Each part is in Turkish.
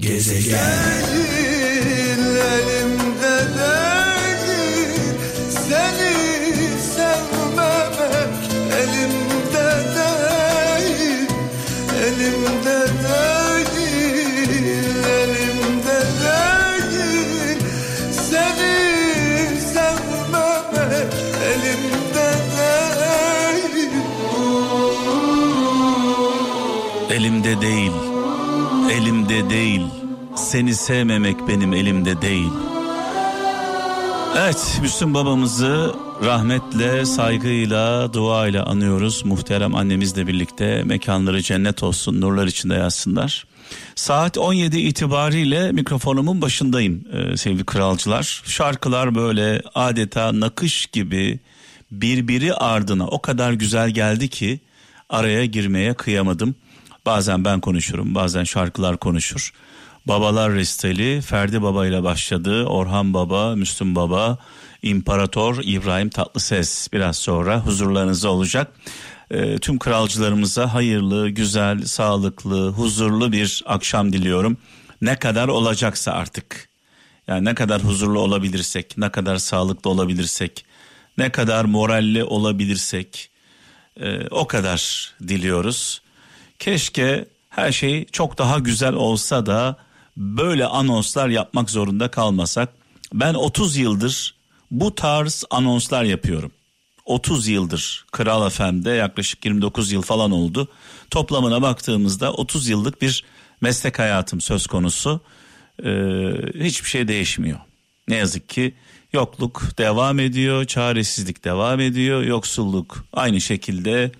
Gezegen Seni sevmemek benim elimde değil. Evet, Müslüm babamızı rahmetle, saygıyla, duayla anıyoruz. Muhterem annemizle birlikte mekanları cennet olsun, nurlar içinde yazsınlar. Saat 17 itibariyle mikrofonumun başındayım e, sevgili kralcılar. Şarkılar böyle adeta nakış gibi birbiri ardına o kadar güzel geldi ki araya girmeye kıyamadım. Bazen ben konuşurum, bazen şarkılar konuşur. Babalar Resteli Ferdi Baba ile başladı. Orhan Baba, Müslüm Baba, İmparator İbrahim Tatlıses biraz sonra huzurlarınızda olacak. E, tüm kralcılarımıza hayırlı, güzel, sağlıklı, huzurlu bir akşam diliyorum. Ne kadar olacaksa artık. Yani ne kadar huzurlu olabilirsek, ne kadar sağlıklı olabilirsek, ne kadar moralli olabilirsek e, o kadar diliyoruz. Keşke her şey çok daha güzel olsa da böyle anonslar yapmak zorunda kalmasak. Ben 30 yıldır bu tarz anonslar yapıyorum. 30 yıldır Kral FM'de yaklaşık 29 yıl falan oldu. Toplamına baktığımızda 30 yıllık bir meslek hayatım söz konusu. Ee, hiçbir şey değişmiyor. Ne yazık ki yokluk devam ediyor, çaresizlik devam ediyor, yoksulluk aynı şekilde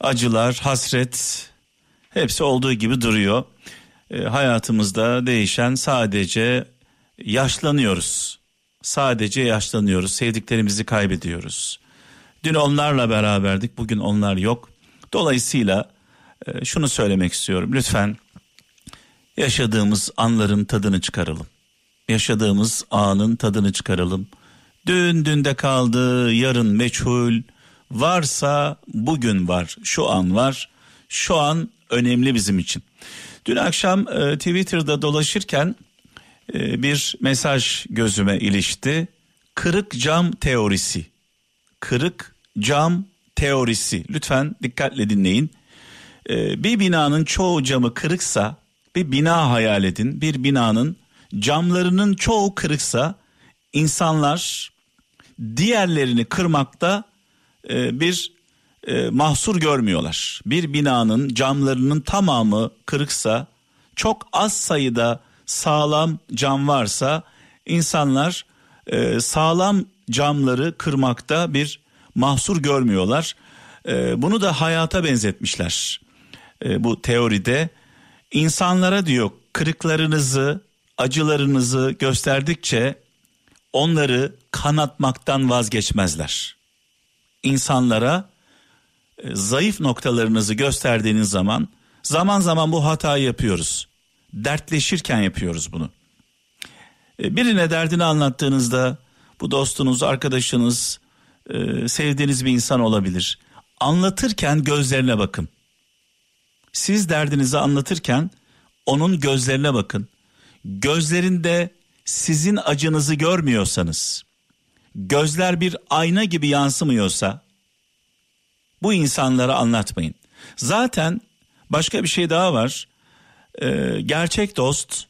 acılar, hasret hepsi olduğu gibi duruyor. E, hayatımızda değişen sadece yaşlanıyoruz. Sadece yaşlanıyoruz. Sevdiklerimizi kaybediyoruz. Dün onlarla beraberdik, bugün onlar yok. Dolayısıyla e, şunu söylemek istiyorum. Lütfen yaşadığımız anların tadını çıkaralım. Yaşadığımız anın tadını çıkaralım. Dün dünde kaldı, yarın meçhul. Varsa bugün var, şu an var. Şu an önemli bizim için. Dün akşam e, Twitter'da dolaşırken e, bir mesaj gözüme ilişti. Kırık cam teorisi. Kırık cam teorisi. Lütfen dikkatle dinleyin. E, bir binanın çoğu camı kırıksa bir bina hayal edin. Bir binanın camlarının çoğu kırıksa insanlar diğerlerini kırmakta e, bir e, mahsur görmüyorlar. Bir binanın camlarının tamamı kırıksa çok az sayıda sağlam cam varsa insanlar e, sağlam camları kırmakta bir mahsur görmüyorlar. E, bunu da hayata benzetmişler. E, bu teoride insanlara diyor kırıklarınızı, acılarınızı gösterdikçe onları kanatmaktan vazgeçmezler. İnsanlara zayıf noktalarınızı gösterdiğiniz zaman zaman zaman bu hatayı yapıyoruz. Dertleşirken yapıyoruz bunu. E, birine derdini anlattığınızda bu dostunuz, arkadaşınız, e, sevdiğiniz bir insan olabilir. Anlatırken gözlerine bakın. Siz derdinizi anlatırken onun gözlerine bakın. Gözlerinde sizin acınızı görmüyorsanız, gözler bir ayna gibi yansımıyorsa bu insanlara anlatmayın. Zaten başka bir şey daha var. Ee, gerçek dost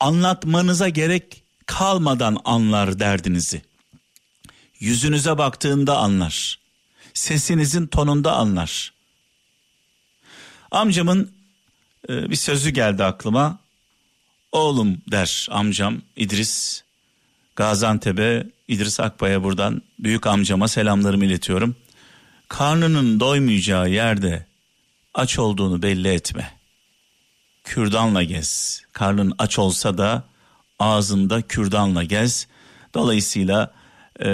anlatmanıza gerek kalmadan anlar derdinizi. Yüzünüze baktığında anlar. Sesinizin tonunda anlar. Amcamın e, bir sözü geldi aklıma. Oğlum der amcam İdris Gaziantep'e İdris Akbay'a buradan büyük amcama selamlarımı iletiyorum karnının doymayacağı yerde aç olduğunu belli etme. Kürdanla gez. Karnın aç olsa da ağzında kürdanla gez. Dolayısıyla e,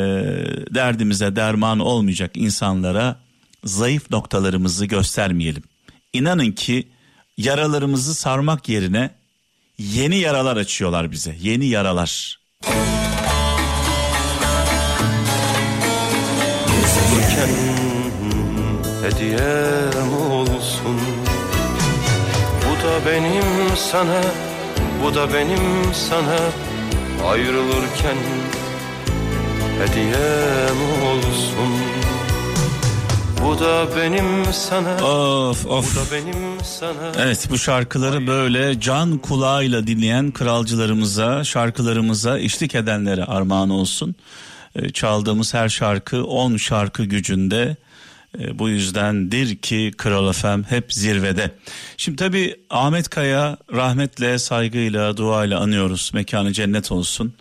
derdimize derman olmayacak insanlara zayıf noktalarımızı göstermeyelim. İnanın ki yaralarımızı sarmak yerine yeni yaralar açıyorlar bize. Yeni yaralar. Gezegen hediyem olsun Bu da benim sana Bu da benim sana Ayrılırken Hediyem olsun Bu da benim sana Of of. Bu da benim sana Evet bu şarkıları böyle can kulağıyla dinleyen kralcılarımıza, şarkılarımıza eşlik edenlere armağan olsun. Ee, çaldığımız her şarkı 10 şarkı gücünde. Ee, bu yüzdendir ki Kral FM hep zirvede. Şimdi tabii Ahmet Kaya rahmetle, saygıyla, duayla anıyoruz. Mekanı cennet olsun.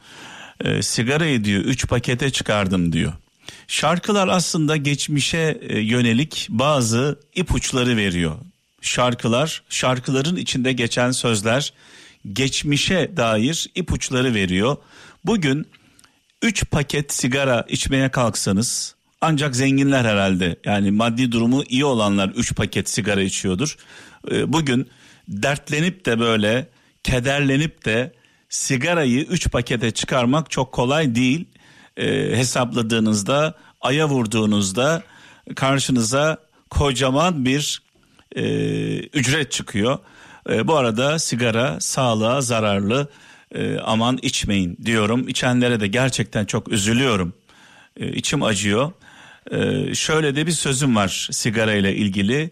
Ee, sigarayı diyor 3 pakete çıkardım diyor. Şarkılar aslında geçmişe e, yönelik bazı ipuçları veriyor. Şarkılar, şarkıların içinde geçen sözler geçmişe dair ipuçları veriyor. Bugün 3 paket sigara içmeye kalksanız ancak zenginler herhalde yani maddi durumu iyi olanlar 3 paket sigara içiyordur. Ee, Bugün dertlenip de böyle kederlenip de sigarayı 3 pakete çıkarmak çok kolay değil. Ee, hesapladığınızda aya vurduğunuzda karşınıza kocaman bir e, ücret çıkıyor. E, bu arada sigara sağlığa zararlı E, aman içmeyin diyorum. İçenlere de gerçekten çok üzülüyorum. E, içim acıyor. E, şöyle de bir sözüm var sigara ile ilgili.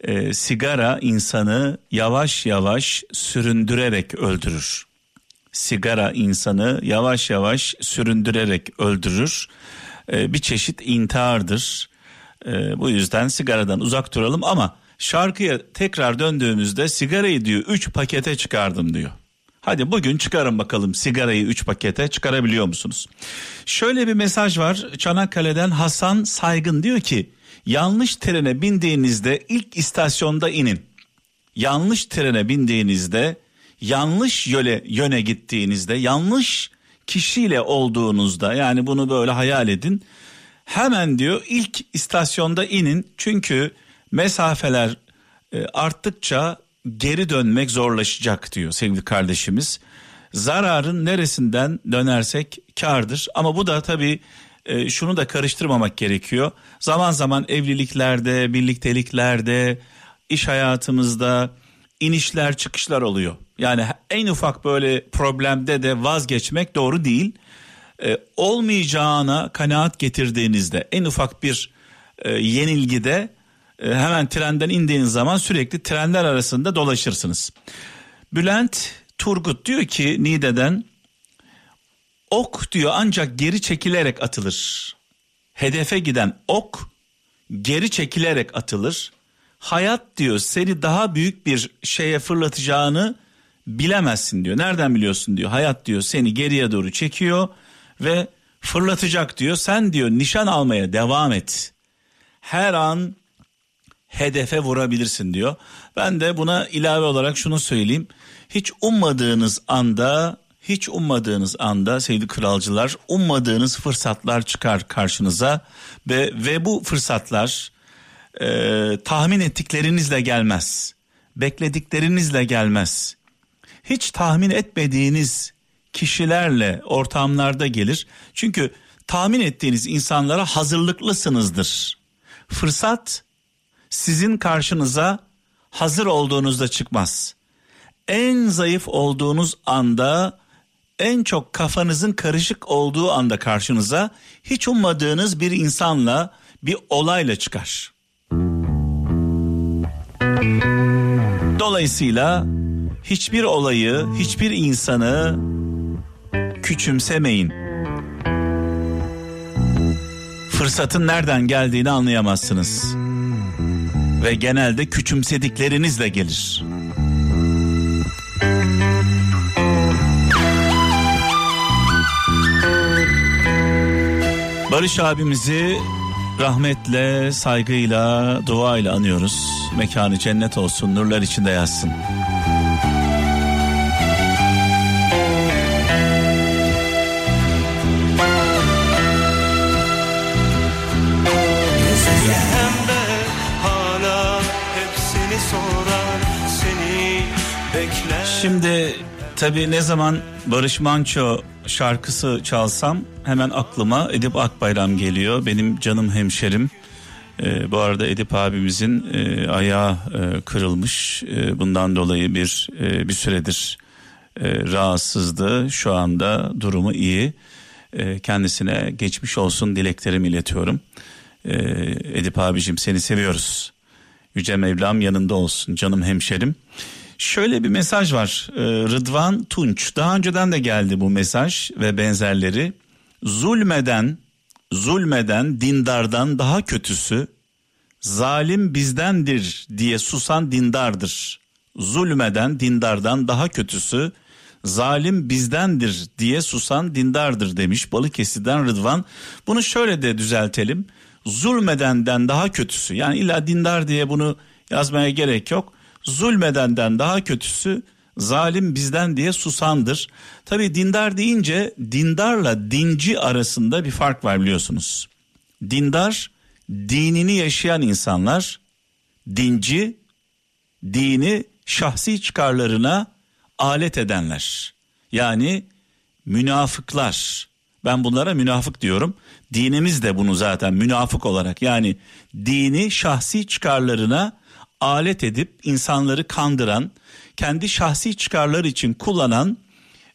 E, sigara insanı yavaş yavaş süründürerek öldürür. Sigara insanı yavaş yavaş süründürerek öldürür. E, bir çeşit intihardır. E, bu yüzden sigaradan uzak duralım ama şarkıya tekrar döndüğümüzde sigarayı diyor 3 pakete çıkardım diyor. Hadi bugün çıkarın bakalım sigarayı 3 pakete çıkarabiliyor musunuz? Şöyle bir mesaj var Çanakkale'den Hasan Saygın diyor ki yanlış trene bindiğinizde ilk istasyonda inin. Yanlış trene bindiğinizde yanlış yöne, yöne gittiğinizde yanlış kişiyle olduğunuzda yani bunu böyle hayal edin. Hemen diyor ilk istasyonda inin çünkü mesafeler e, arttıkça geri dönmek zorlaşacak diyor sevgili kardeşimiz. Zararın neresinden dönersek kardır ama bu da tabii e, şunu da karıştırmamak gerekiyor. Zaman zaman evliliklerde, birlikteliklerde, iş hayatımızda inişler çıkışlar oluyor. Yani en ufak böyle problemde de vazgeçmek doğru değil. E, olmayacağına kanaat getirdiğinizde en ufak bir e, yenilgide hemen trenden indiğiniz zaman sürekli trenler arasında dolaşırsınız. Bülent Turgut diyor ki Nide'den ok diyor ancak geri çekilerek atılır. Hedefe giden ok geri çekilerek atılır. Hayat diyor seni daha büyük bir şeye fırlatacağını bilemezsin diyor. Nereden biliyorsun diyor. Hayat diyor seni geriye doğru çekiyor ve fırlatacak diyor. Sen diyor nişan almaya devam et. Her an hedefe vurabilirsin diyor. Ben de buna ilave olarak şunu söyleyeyim. Hiç ummadığınız anda hiç ummadığınız anda sevgili kralcılar ummadığınız fırsatlar çıkar karşınıza ve ve bu fırsatlar e, tahmin ettiklerinizle gelmez. Beklediklerinizle gelmez. Hiç tahmin etmediğiniz kişilerle ortamlarda gelir. Çünkü tahmin ettiğiniz insanlara hazırlıklısınızdır. Fırsat sizin karşınıza hazır olduğunuzda çıkmaz. En zayıf olduğunuz anda, en çok kafanızın karışık olduğu anda karşınıza hiç ummadığınız bir insanla, bir olayla çıkar. Dolayısıyla hiçbir olayı, hiçbir insanı küçümsemeyin. Fırsatın nereden geldiğini anlayamazsınız ve genelde küçümsediklerinizle gelir. Barış abimizi rahmetle, saygıyla, duayla anıyoruz. Mekanı cennet olsun, nurlar içinde yatsın. Şimdi tabii ne zaman Barış Manço şarkısı çalsam hemen aklıma Edip Akbayram geliyor. Benim canım hemşerim. Ee, bu arada Edip abimizin e, ayağı e, kırılmış. E, bundan dolayı bir e, bir süredir e, rahatsızdı. Şu anda durumu iyi. E, kendisine geçmiş olsun dileklerimi iletiyorum. E, Edip abicim seni seviyoruz. Yüce Mevlam yanında olsun canım hemşerim. Şöyle bir mesaj var. Ee, Rıdvan Tunç. Daha önceden de geldi bu mesaj ve benzerleri. Zulmeden, zulmeden dindardan daha kötüsü zalim bizdendir diye susan dindardır. Zulmeden dindardan daha kötüsü zalim bizdendir diye susan dindardır demiş Balıkesir'den Rıdvan. Bunu şöyle de düzeltelim. Zulmedenden daha kötüsü yani illa dindar diye bunu yazmaya gerek yok zulmedenden daha kötüsü zalim bizden diye susandır. Tabi dindar deyince dindarla dinci arasında bir fark var biliyorsunuz. Dindar dinini yaşayan insanlar, dinci dini şahsi çıkarlarına alet edenler. Yani münafıklar. Ben bunlara münafık diyorum. Dinimiz de bunu zaten münafık olarak yani dini şahsi çıkarlarına alet edip insanları kandıran, kendi şahsi çıkarlar için kullanan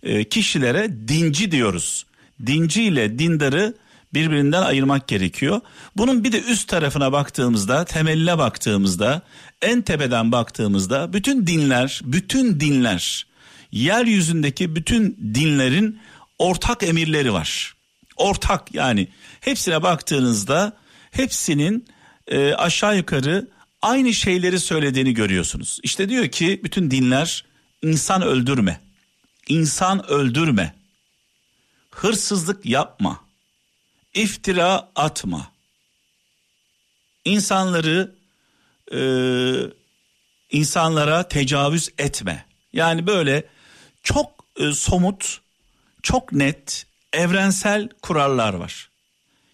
e, kişilere dinci diyoruz. Dinci ile dindarı birbirinden ayırmak gerekiyor. Bunun bir de üst tarafına baktığımızda, temeline baktığımızda, en tepeden baktığımızda bütün dinler, bütün dinler, yeryüzündeki bütün dinlerin ortak emirleri var. Ortak yani hepsine baktığınızda hepsinin e, aşağı yukarı aynı şeyleri söylediğini görüyorsunuz. İşte diyor ki bütün dinler insan öldürme. İnsan öldürme. Hırsızlık yapma. İftira atma. İnsanları e, insanlara tecavüz etme. Yani böyle çok e, somut, çok net, evrensel kurallar var.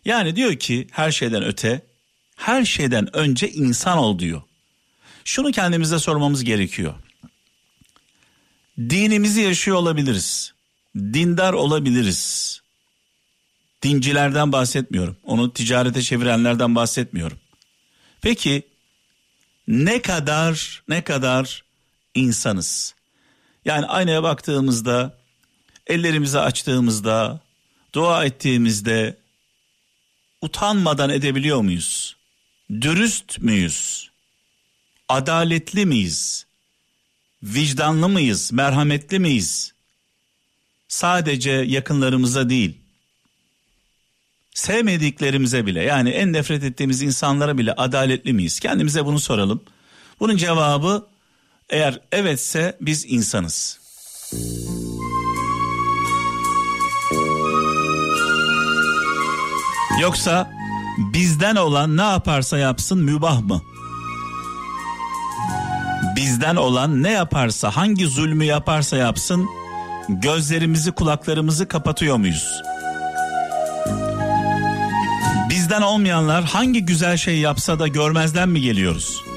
Yani diyor ki her şeyden öte her şeyden önce insan ol diyor. Şunu kendimize sormamız gerekiyor. Dinimizi yaşıyor olabiliriz. Dindar olabiliriz. Dincilerden bahsetmiyorum. Onu ticarete çevirenlerden bahsetmiyorum. Peki ne kadar ne kadar insanız? Yani aynaya baktığımızda, ellerimizi açtığımızda, dua ettiğimizde utanmadan edebiliyor muyuz? Dürüst müyüz? Adaletli miyiz? Vicdanlı mıyız? Merhametli miyiz? Sadece yakınlarımıza değil, sevmediklerimize bile yani en nefret ettiğimiz insanlara bile adaletli miyiz? Kendimize bunu soralım. Bunun cevabı eğer evetse biz insanız. Yoksa bizden olan ne yaparsa yapsın mübah mı? Bizden olan ne yaparsa hangi zulmü yaparsa yapsın gözlerimizi kulaklarımızı kapatıyor muyuz? Bizden olmayanlar hangi güzel şey yapsa da görmezden mi geliyoruz?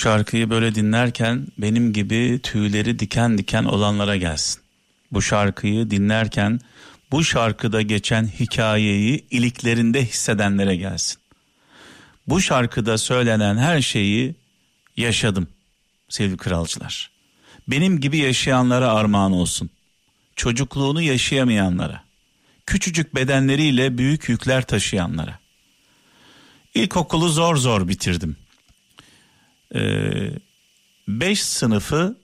Şarkıyı böyle dinlerken benim gibi tüyleri diken diken olanlara gelsin. Bu şarkıyı dinlerken bu şarkıda geçen hikayeyi iliklerinde hissedenlere gelsin. Bu şarkıda söylenen her şeyi yaşadım sevgili kralcılar. Benim gibi yaşayanlara armağan olsun. Çocukluğunu yaşayamayanlara, küçücük bedenleriyle büyük yükler taşıyanlara. İlkokulu zor zor bitirdim. 5 ee, sınıfı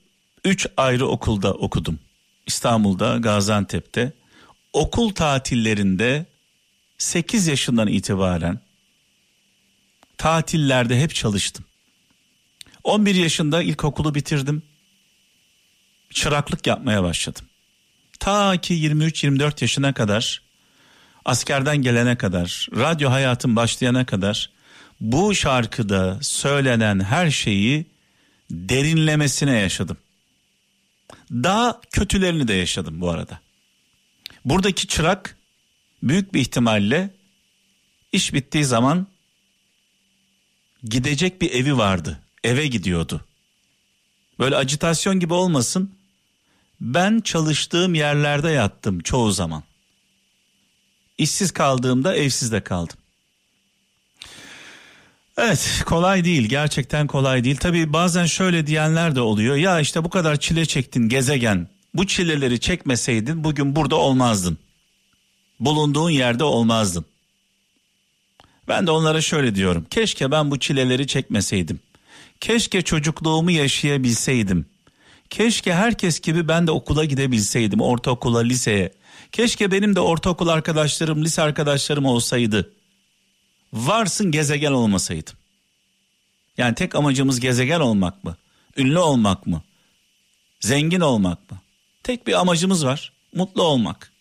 3 ayrı okulda okudum. İstanbul'da, Gaziantep'te. Okul tatillerinde 8 yaşından itibaren tatillerde hep çalıştım. 11 yaşında ilkokulu bitirdim. Çıraklık yapmaya başladım. Ta ki 23-24 yaşına kadar askerden gelene kadar, radyo hayatım başlayana kadar bu şarkıda söylenen her şeyi derinlemesine yaşadım. Daha kötülerini de yaşadım bu arada. Buradaki çırak büyük bir ihtimalle iş bittiği zaman gidecek bir evi vardı. Eve gidiyordu. Böyle acitasyon gibi olmasın. Ben çalıştığım yerlerde yattım çoğu zaman. İşsiz kaldığımda evsiz de kaldım. Evet kolay değil gerçekten kolay değil. Tabii bazen şöyle diyenler de oluyor. Ya işte bu kadar çile çektin gezegen. Bu çileleri çekmeseydin bugün burada olmazdın. Bulunduğun yerde olmazdın. Ben de onlara şöyle diyorum. Keşke ben bu çileleri çekmeseydim. Keşke çocukluğumu yaşayabilseydim. Keşke herkes gibi ben de okula gidebilseydim. Ortaokula, liseye. Keşke benim de ortaokul arkadaşlarım, lise arkadaşlarım olsaydı. Varsın gezegen olmasaydım. Yani tek amacımız gezegen olmak mı? Ünlü olmak mı? Zengin olmak mı? Tek bir amacımız var. Mutlu olmak.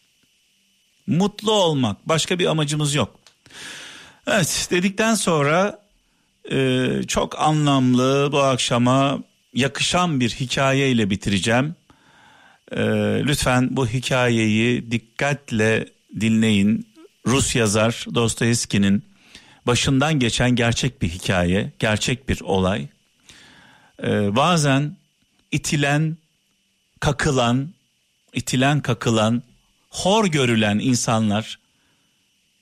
Mutlu olmak. Başka bir amacımız yok. Evet dedikten sonra e, çok anlamlı bu akşama yakışan bir hikayeyle bitireceğim. E, lütfen bu hikayeyi dikkatle dinleyin. Rus yazar Dostoyevski'nin başından geçen gerçek bir hikaye, gerçek bir olay. E, bazen itilen, kakılan, itilen, kakılan, hor görülen insanlar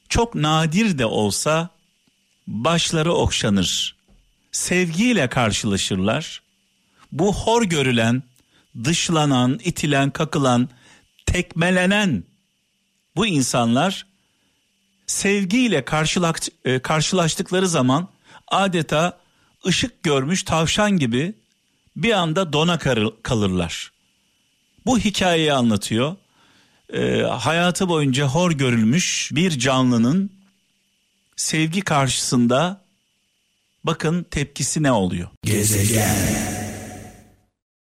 çok nadir de olsa başları okşanır. Sevgiyle karşılaşırlar. Bu hor görülen, dışlanan, itilen, kakılan, tekmelenen bu insanlar sevgiyle e, karşılaştıkları zaman adeta ışık görmüş tavşan gibi bir anda dona kalırlar. Bu hikayeyi anlatıyor e, hayatı boyunca hor görülmüş bir canlının sevgi karşısında bakın tepkisi ne oluyor? Gezegen